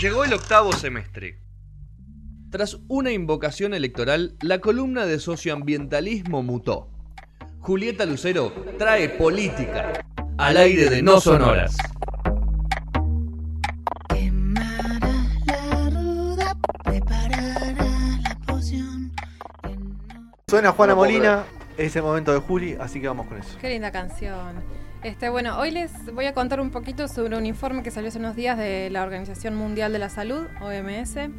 Llegó el octavo semestre. Tras una invocación electoral, la columna de socioambientalismo mutó. Julieta Lucero trae política al aire de No Sonoras. Suena Juana Molina, es el momento de Juli, así que vamos con eso. Qué linda canción. Este, bueno, hoy les voy a contar un poquito sobre un informe que salió hace unos días de la Organización Mundial de la Salud, OMS,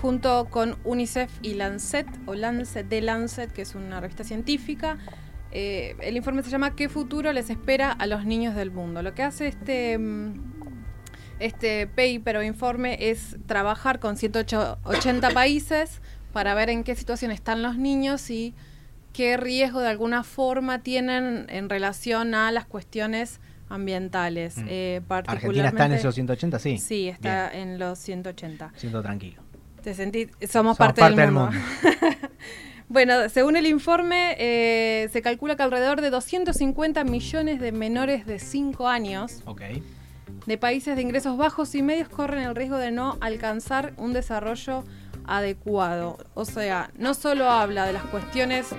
junto con UNICEF y Lancet, o Lancet de Lancet, que es una revista científica. Eh, el informe se llama ¿Qué futuro les espera a los niños del mundo? Lo que hace este, mm, este paper o informe es trabajar con 180 países para ver en qué situación están los niños y qué riesgo de alguna forma tienen en relación a las cuestiones ambientales. Mm. Eh, ¿Argentina está en esos 180? Sí. Sí, está en los 180. Siento tranquilo. Te sentí, somos, parte, del mundo. bueno, según el informe, eh, se calcula que alrededor de 250 millones de menores de 5 años de países de ingresos bajos y medios corren el riesgo de no alcanzar un desarrollo adecuado. O sea, no solo habla de las cuestiones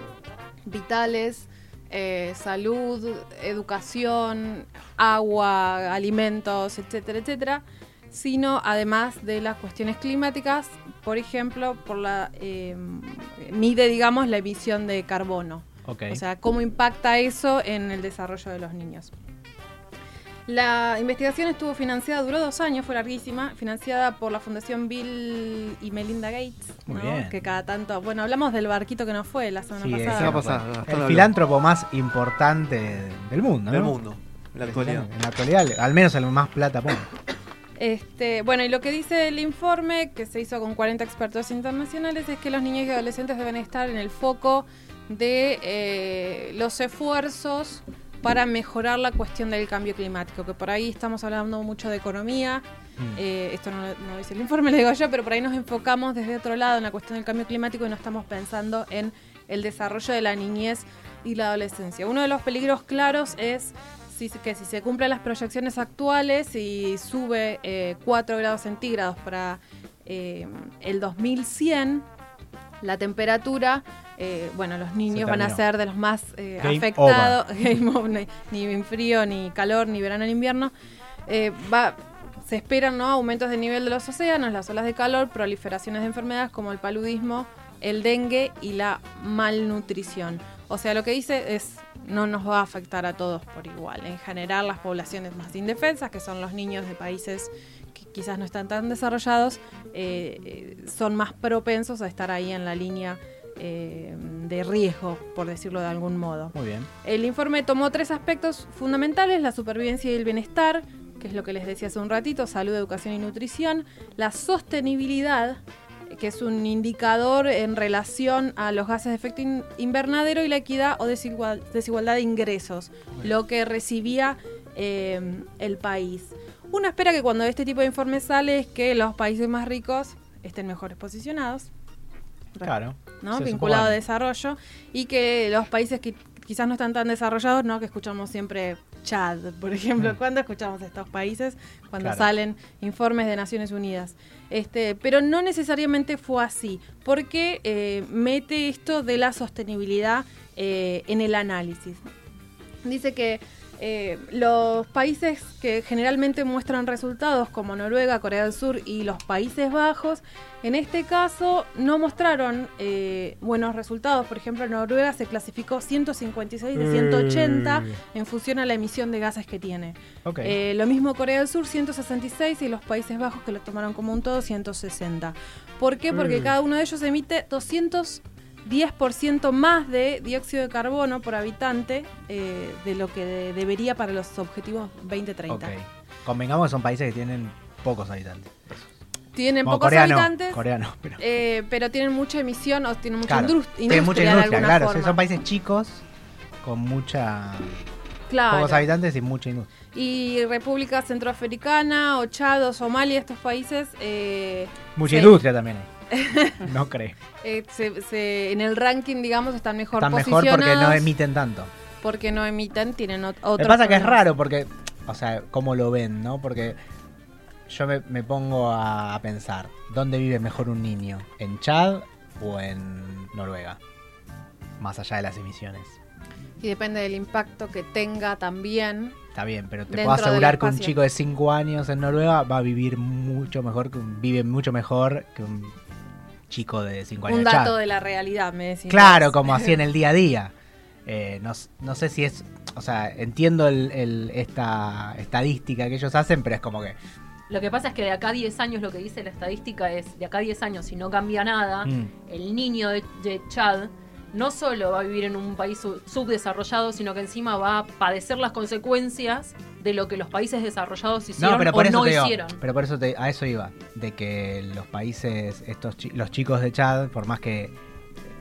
vitales, eh, salud, educación, agua, alimentos, etcétera, etcétera, sino además de las cuestiones climáticas, por ejemplo, por la eh, mide, digamos, la emisión de carbono. O sea, cómo impacta eso en el desarrollo de los niños. La investigación estuvo financiada, duró dos años, fue larguísima, financiada por la Fundación Bill y Melinda Gates, Muy ¿no? bien. que cada tanto, bueno, hablamos del barquito que nos fue la semana Sí, pasada. ese pasada, el filántropo más importante del mundo, ¿no? Del mundo, en la actualidad. En la actualidad, al menos el más plata pone. Este, bueno, y lo que dice el informe, que se hizo con 40 expertos internacionales, es que los niños y adolescentes deben estar en el foco de eh, los esfuerzos para mejorar la cuestión del cambio climático, que por ahí estamos hablando mucho de economía, Mm. eh, esto no, no dice el informe, lo digo yo, pero por ahí nos enfocamos desde otro lado en la cuestión del cambio climático y no estamos pensando en el desarrollo de la niñez y la adolescencia. Uno de los peligros claros es si- que si se cumplen las proyecciones actuales y sube eh, 4 grados centígrados para eh, el 2100, la temperatura, eh, bueno, los niños van a ser de los más eh, afectados, ni, ni frío, ni calor, ni verano, ni invierno. Eh, va, se esperan ¿no? aumentos de nivel de los océanos, las olas de calor, proliferaciones de enfermedades como el paludismo, el dengue y la malnutrición. O sea, lo que dice es no nos va a afectar a todos por igual. En general, las poblaciones más indefensas, que son los niños de países quizás no están tan desarrollados, eh, eh, son más propensos a estar ahí en la línea eh, de riesgo, por decirlo de algún modo. Muy bien. El informe tomó tres aspectos fundamentales, la supervivencia y el bienestar, que es lo que les decía hace un ratito, salud, educación y nutrición, la sostenibilidad, que es un indicador en relación a los gases de efecto in- invernadero y la equidad o desigual- desigualdad de ingresos, lo que recibía eh, el país. Uno espera que cuando este tipo de informe sale es que los países más ricos estén mejores posicionados. Claro. ¿no? Vinculado a desarrollo y que los países que quizás no están tan desarrollados, ¿no? que escuchamos siempre Chad, por ejemplo, Mm. ¿cuándo escuchamos estos países? Cuando Claro. salen informes de Naciones Unidas. Este, pero no necesariamente fue así, porque eh, mete esto de la sostenibilidad eh, en el análisis. Dice que eh, los países que generalmente muestran resultados como Noruega, Corea del Sur y los Países Bajos, en este caso no mostraron eh, buenos resultados. Por ejemplo, Noruega se clasificó 156 de 180 en función a la emisión de gases que tiene. Eh, lo mismo Corea del Sur, 166, y los Países Bajos, que lo tomaron como un todo, 160. ¿Por qué? Porque Mm. cada uno de ellos emite 210% más de dióxido de carbono por habitante eh, de lo que de- debería para los objetivos 2030. ok. Convengamos que son países que tienen pocos habitantes. Tienen Como pocos habitantes, Corea no, pero- eh, pero tienen mucha emisión o tienen mucha Claro, indus- tienen mucha industria de industria, alguna claro. son países chicos con mucha Claro. pocos habitantes y mucha industria. Y República Centroafricana o Chad o Somalia, estos países... eh, Mucha industria también hay. No creo. eh, se- se- en el ranking, digamos, están mejor Están mejor porque no emiten tanto. porque no emiten, tienen ot- Lo que pasa que es problemas. raro porque, o sea, cómo lo ven, ¿no? Porque yo me, me pongo a, a pensar, ¿dónde vive mejor un niño? ¿En Chad o en Noruega? Más allá de las emisiones. Y depende del impacto que tenga también. Está bien, pero te puedo asegurar que un chico de 5 años en Noruega va a vivir mucho mejor, vive mucho mejor que un chico de 5 años Un dato de la realidad, me decís. Claro, como así en el día a día. Eh, no, no sé si es. O sea, entiendo el- el- esta estadística que ellos hacen, pero es como que. Lo que pasa es que de acá a 10 años lo que dice la estadística es, de acá a 10 años, si no cambia nada, mm, el niño de, de Chad no solo va a vivir en un país sub- subdesarrollado, sino que encima va a padecer las consecuencias de lo que los países desarrollados hicieron No, pero por o eso no te digo, hicieron. pero por eso te- a eso iba, de que los países, estos los chicos de Chad, por más que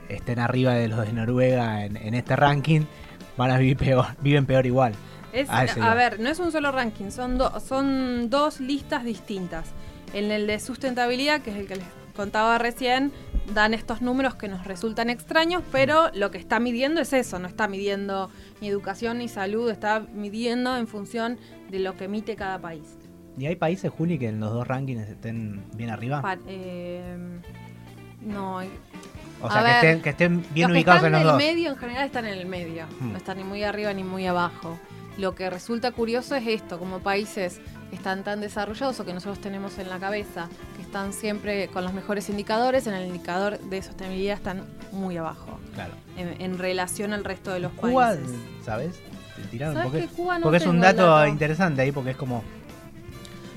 estén arriba de los de Noruega en, en este ranking, van a vivir peor, viven peor igual. Es- eso a ver, no es un solo ranking, son, do- son dos listas distintas. En el de sustentabilidad, que es el que les contaba recién, dan estos números que nos resultan extraños, pero lo que está midiendo es eso, no está midiendo ni educación ni salud, está midiendo en función de lo que emite cada país. ¿Y hay países, Juli, que en los dos rankings estén bien arriba? Pa- eh, no, hay- o sea, que ver, estén, que estén bien los que ubicados están en los en el dos. medio en general están en el medio, Hmm. no están ni muy arriba ni muy abajo. Lo que resulta curioso es esto, como países que están tan desarrollados o que nosotros tenemos en la cabeza, que están siempre con los mejores indicadores, en el indicador de sostenibilidad están muy abajo, Claro. en, en relación al resto de los Cuba, países. ¿sabes? Tiraron ¿Sabes porque, que Cuba no porque es un dato, interesante ahí, porque es como.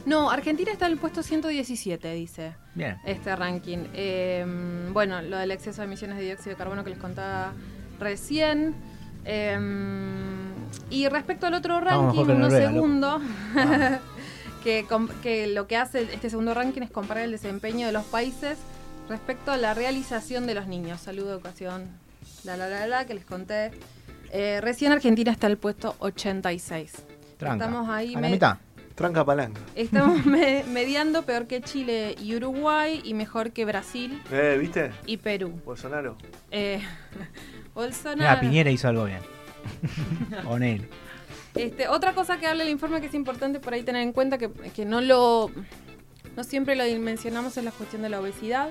No, Argentina está en el puesto 117, dice. Bien. este ranking. Eh, bueno, lo del exceso de emisiones de dióxido de carbono que les contaba recién. Eh, y respecto al otro ranking, mejor que que, com- que lo que hace este segundo ranking es comparar el desempeño de los países respecto a la realización de los niños. Salud, educación, la la la la, que les conté. Eh, recién Argentina está en el puesto 86. Tranca. Estamos ahí a la mitad. Tranca palanca. Estamos me- mediando peor que Chile y Uruguay y mejor que Brasil Eh, ¿viste? y Perú. Bolsonaro. Eh, Bolsonaro. Mira, Piñera hizo algo bien. Con él. Este, otra cosa que habla el informe que es importante por ahí tener en cuenta que, que no lo no siempre lo dimensionamos es la cuestión de la obesidad.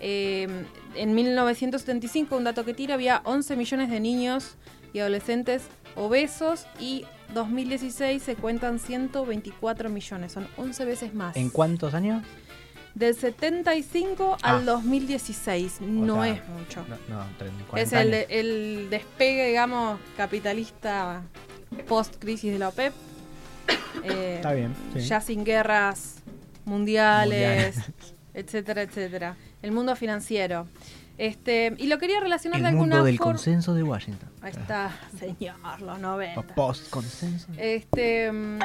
Eh, en 1975, un dato que tira, había 11 millones de niños y adolescentes obesos y 2016 se cuentan 124 millones, son 11 veces más. ¿En cuántos años? Del 75 Ah. al 2016, no sea, es mucho. No, no 30, 40 Es el despegue, digamos, capitalista post-crisis de la OPEP. Eh, Está bien. sí. Ya sin guerras mundiales, Mundiales. etcétera, etcétera. El mundo financiero. Este, y lo quería relacionar El de alguna mundo del forma. consenso de Washington. Ahí está, señor, los 90. Post-consenso. Este, mm,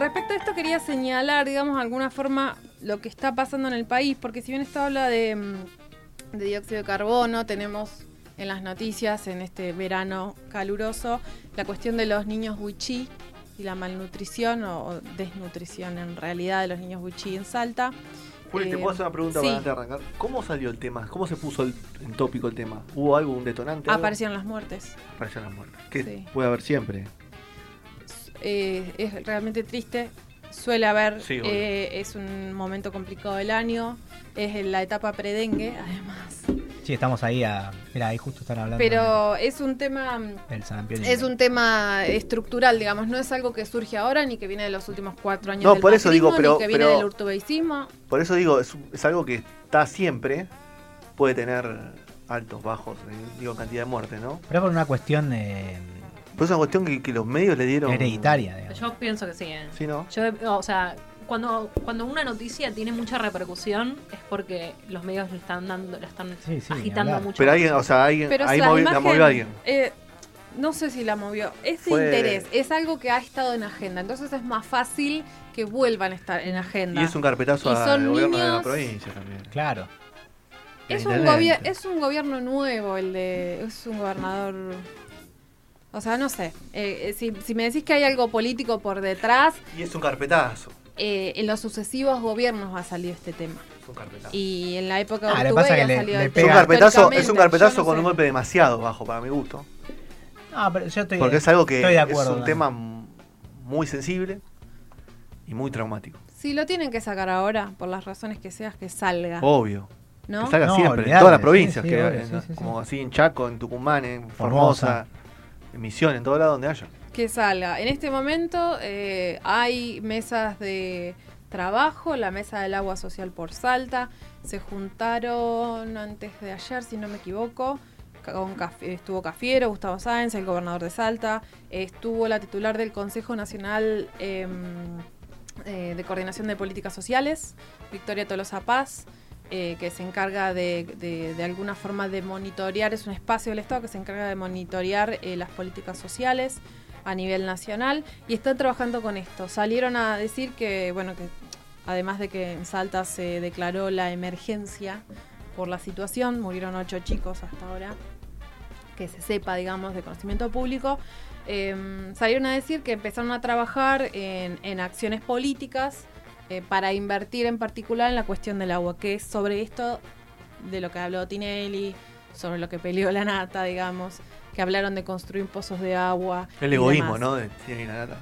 respecto a esto quería señalar, digamos, de alguna forma lo que está pasando en el país, porque si bien esto habla de, mm, de dióxido de carbono, tenemos en las noticias en este verano caluroso la cuestión de los niños wichí y la malnutrición o, o desnutrición en realidad de los niños wichí en Salta. Juli, te Eh, puedo hacer una pregunta sí. para antes de arrancar. ¿Cómo salió el tema? ¿Cómo se puso el, en tópico el tema? ¿Hubo algo, un detonante? algo? Aparecieron las muertes. Aparecieron las muertes. Que Sí. puede haber siempre. Eh, es realmente triste. Suele haber, Sí, eh, es un momento complicado del año, es en la etapa predengue, además. Sí, estamos ahí a. Mira, ahí justo están hablando Pero es un tema, es un tema estructural, digamos, no es algo que surge ahora ni que viene de los últimos cuatro años No, del por eso digo, pero- ni que viene pero- del urtubeicismo. Por eso digo, es, es algo que está siempre. Puede tener altos, bajos, eh, digo, cantidad de muertes, ¿no? Pero es por una cuestión de. Pues es una cuestión que, que los medios le dieron. hereditaria, digamos. Yo pienso que sí. ¿eh? Sí, ¿no? Yo, o sea, cuando, cuando una noticia tiene mucha repercusión es porque los medios le están dando, la están Sí, sí, ni agitando mucho. Pero alguien, o sea, alguien, Pero ahí la movió, la imagen, movió alguien. eh, no sé si la movió. Ese Fue- interés es algo que ha estado en agenda, entonces es más fácil que vuelvan a estar en agenda. Y es un carpetazo Y al son gobierno de la niños- provincia también. Claro. Es un, es un gobierno nuevo el de... Es un gobernador... O sea, no sé. Eh, eh, si, si me decís que hay algo político por detrás, Y es un carpetazo. Eh, en los sucesivos gobiernos va a salir este tema. Es un carpetazo. Y en la época de Ah, lo que Urtubey pasa es que ha le- salido le Es pega- un tema. carpetazo, es un carpetazo no con sé. un golpe demasiado bajo para mi gusto. No, pero yo estoy. Porque es algo que estoy de es un tema muy sensible. y muy traumático. Si lo tienen que sacar ahora, por las razones que seas, que salga. Obvio. ¿no? Que salga No, siempre, en todas las provincias, sí, que, obvio, en- sí, sí, como sí. así en Chaco, en Tucumán, en Formosa. Formosa, en Misiones, en todo lado donde haya. Que salga. En este momento eh, hay mesas de trabajo, la mesa del agua social por Salta. Se juntaron antes de ayer, si no me equivoco. Con estuvo Cafiero, Gustavo Sáenz, el gobernador de Salta. Estuvo la titular del Consejo Nacional em, eh, de Coordinación de Políticas Sociales, Victoria Tolosa Paz. eh, que se encarga de, de- de alguna forma de monitorear, es un espacio del Estado que se encarga de monitorear eh, las políticas sociales a nivel nacional y están trabajando con esto. Salieron a decir que, bueno, que además de que en Salta se declaró la emergencia por la situación, murieron ocho chicos hasta ahora, que se sepa, digamos, de conocimiento público, eh, salieron a decir que empezaron a trabajar en, en acciones políticas eh, para invertir en particular en la cuestión del agua, que es sobre esto de lo que habló Tinelli, sobre lo que peleó la nata, digamos, que hablaron de construir pozos de agua. El y egoísmo. ¿no? De tiene la nata.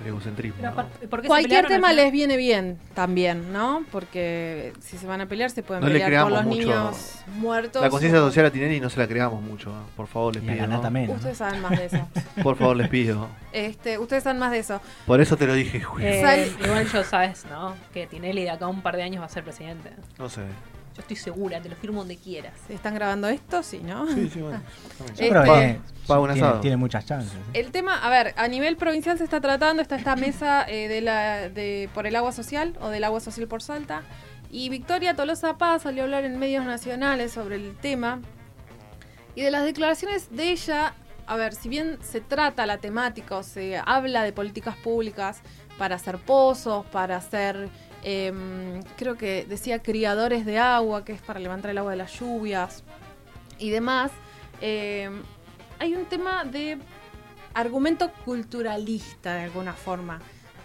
El egocentrismo. Pero ¿no? aparte, ¿por qué se Cualquier tema les viene bien también, ¿no? Porque si se van a pelear, se pueden No pelear por los mucho. niños muertos. La conciencia social a Tinelli no se la creamos mucho. ¿no? Por favor, les Y a pido. la ¿no? menos. Ustedes saben más de eso. Por favor, les pido. Este, ustedes saben más de eso. Por eso te lo dije, Julio. Eh, Sal- igual yo sabes, ¿no? Que Tinelli de acá a un par de años va a ser presidente. No sé. Yo estoy segura, te lo firmo donde quieras. ¿Están grabando esto? Sí, ¿no? Sí, sí, bueno. Yo Este- creo que tiene muchas chances. ¿eh? El tema, a ver, a nivel provincial se está tratando, está esta mesa eh, de la, de, por el agua social o del agua social por Salta. Y Victoria Tolosa Paz salió a hablar en medios nacionales sobre el tema. Y de las declaraciones de ella, a ver, si bien se trata la temática o se habla de políticas públicas para hacer pozos, para hacer, em, creo que decía criadores de agua, que es para levantar el agua de las lluvias y demás, em, hay un tema de argumento culturalista de alguna forma.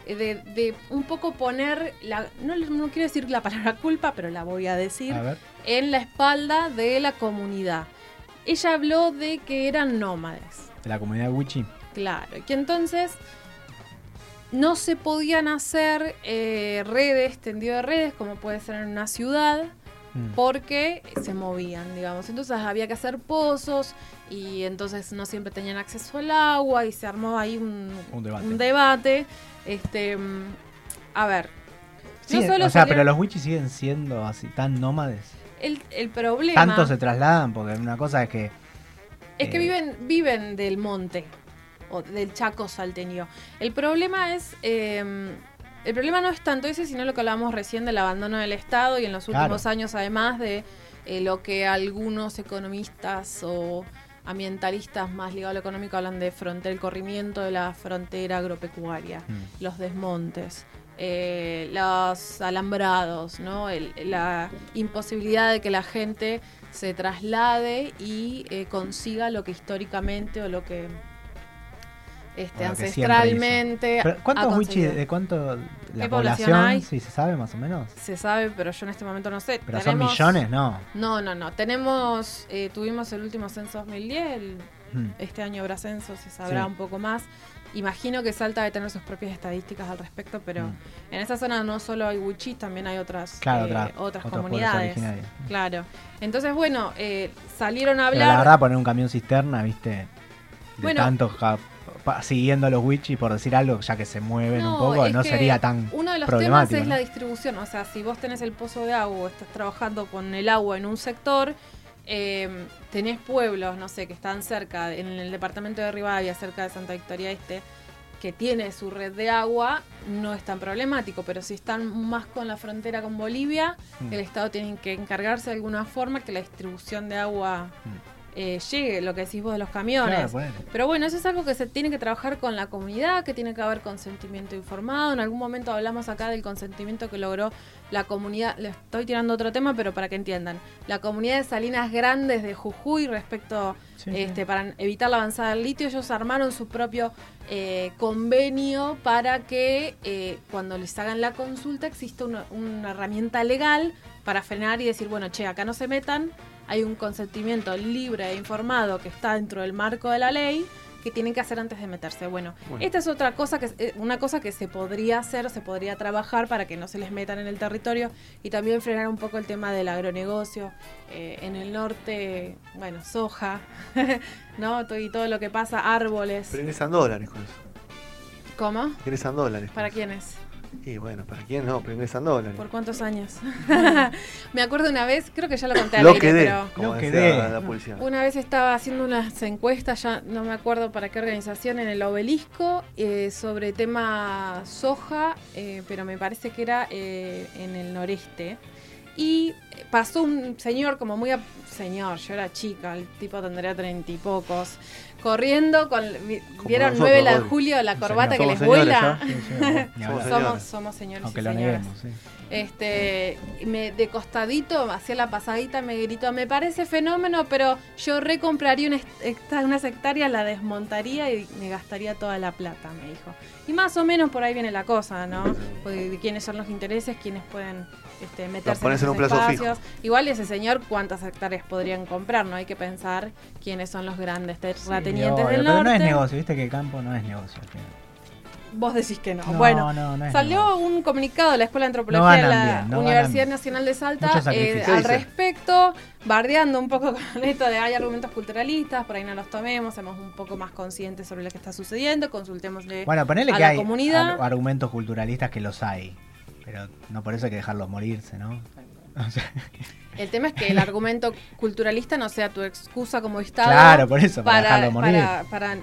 eh, De, de un poco poner, la, no, no quiero decir la palabra culpa, pero la voy a decir, A en la espalda de la comunidad. Ella habló de que eran nómades, De la comunidad Wichi. claro, y que entonces no se podían hacer eh, redes, tendido de redes, como puede ser en una ciudad, Mm. porque se movían, digamos. Entonces había que hacer pozos y entonces no siempre tenían acceso al agua y se armó ahí un, Un debate. un debate. Este, mm, a ver, Sí, no solo o sea, pero los Wichi siguen siendo así tan nómades. el, el problema Tanto se trasladan, porque una cosa es que. es que eh, viven, viven del monte o del Chaco salteño. El problema es... eh, el problema no es tanto ese, sino lo que hablábamos recién del abandono del Estado y en los Claro. últimos años, además de eh, lo que algunos economistas o ambientalistas más ligados a lo económico hablan de frontera, el corrimiento de la frontera agropecuaria, Mm. los desmontes, eh, los alambrados, ¿no? El- la imposibilidad de que la gente se traslade y eh, consiga lo que históricamente o lo que este, ancestralmente Pero, ¿Cuántos Wichi? conseguido. ¿De cuánto la ¿Qué población hay? Sí, se sabe más o menos. Se sabe, pero yo en este momento no sé. Pero son millones, no. No, no, no. Tenemos, eh, tuvimos el último censo 2010, el- Mm. este año habrá censo, se sabrá Sí. un poco más. Imagino que Salta debe tener sus propias estadísticas al respecto, pero Mm. en esa zona no solo hay wichis, también hay otras, Claro, eh, otra- otras comunidades. Claro. Entonces, bueno, eh, salieron a Pero hablar. la verdad, poner un camión cisterna, viste, de Bueno. tantos pa- siguiendo a los Wichi, por decir algo, ya que se mueven un poco, no sería tan Uno de los problemático. temas es ¿no? la distribución. O sea, si vos tenés el pozo de agua estás trabajando con el agua en un sector, eh, tenés pueblos, no sé, que están cerca, en el departamento de Rivadavia, cerca de Santa Victoria Este, que tiene su red de agua, no es tan problemático. Pero si están más con la frontera con Bolivia, Mm. el Estado tiene que encargarse de alguna forma que la distribución de agua eh, llegue, lo que decís vos de los camiones. Claro, bueno. Pero bueno, eso es algo que se tiene que trabajar con la comunidad, que tiene que haber consentimiento informado. En algún momento hablamos acá del consentimiento que logró la comunidad, le estoy tirando otro tema, pero para que entiendan. La comunidad de Salinas Grandes de Jujuy respecto, Sí, sí. este, para evitar la avanzada del litio, ellos armaron su propio eh, convenio para que eh, cuando les hagan la consulta exista una, una herramienta legal para frenar y decir, bueno, che, acá no se metan, hay un consentimiento libre e informado que está dentro del marco de la ley que tienen que hacer antes de meterse. Bueno, Bueno. esta es otra cosa que eh, una cosa que se podría hacer, se podría trabajar para que no se les metan en el territorio y también frenar un poco el tema del agronegocio. Eh, en el norte, bueno, soja, ¿no? Y todo lo que pasa, árboles. Pero ingresan dólares con eso. ¿Cómo? Ingresan dólares. ¿Para quiénes? Y bueno, ¿para quién no? Pero ingresan dólares. ¿Por cuántos años? Me acuerdo una vez, creo que ya lo conté al Lo aire, pero como Lo la policía. una vez estaba haciendo unas encuestas, ya no me acuerdo para qué organización, en el obelisco, eh, sobre tema soja, eh, pero me parece que era eh, en el noreste. Y pasó un señor como muy... a- Señor, yo era chica, el tipo tendría treinta y pocos, corriendo con... ¿Vieron nosotros, 9 de julio, la corbata que les vuela? Sí, sí, ni Somos. Somos, somos señores Aunque y lo señoras. neguemos, sí. Este, me, de costadito, hacia la pasadita, me gritó, me parece fenómeno, pero yo recompraría una unas hectáreas, la desmontaría y me gastaría toda la plata, me dijo. Y más o menos por ahí viene la cosa, ¿no? De quiénes son los intereses, quiénes pueden este, meterse en en un plazo espacios. Igual ese señor, ¿cuántas hectáreas podrían comprar? No hay que pensar quiénes son los grandes terratenientes obvio, del pero norte. no es negocio, viste que el campo no es negocio. al final. Vos decís que no. No, bueno, no, no Salió negocio. un comunicado de la Escuela de Antropología No de la bien, no Universidad Nacional de Salta eh, al respecto, bardeando un poco con esto de hay argumentos culturalistas, por ahí no los tomemos, seamos un poco más conscientes sobre lo que está sucediendo, consultémosle Bueno, ponele a que la hay comunidad. ar- argumentos culturalistas que los hay. Pero no por eso hay que dejarlos morirse, ¿no? O sea, El tema es que el argumento culturalista no sea tu excusa como Estado Claro, por eso, para para, para, para,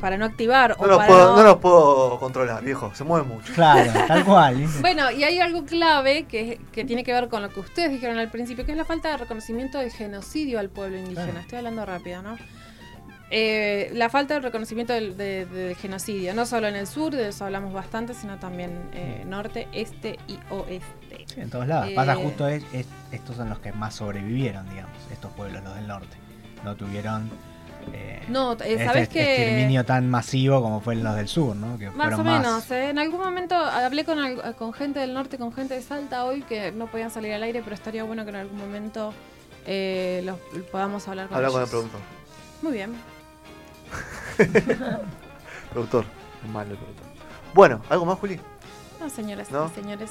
para no activar No o los, para puedo, no- no los puedo controlar, viejo. Se mueven mucho. claro, tal cual. Bueno, y hay algo clave que, que tiene que ver con lo que ustedes dijeron al principio, que es la falta de reconocimiento del genocidio al pueblo indígena. Claro. Estoy hablando rápido, ¿no? Eh, la falta de reconocimiento del, de- del genocidio, no solo en el sur, de eso hablamos bastante, sino también eh, norte, este y oeste. Sí, en todos lados. Pasa Eh, justo es, es- estos son los que más sobrevivieron, digamos, estos pueblos, los del norte. No tuvieron eh, No, eh, este ¿sabes que exterminio tan masivo como fue los del sur, ¿no? Que Más o menos, ¿eh? En algún momento hablé con, con gente del norte, con gente de Salta hoy que no podían salir al aire, pero estaría bueno que en algún momento eh, los, podamos hablar con Habla con el ellos. productor. Muy bien. Productor. Es malo el productor. Bueno, ¿algo más, Juli? No, señoras ¿No? y señores.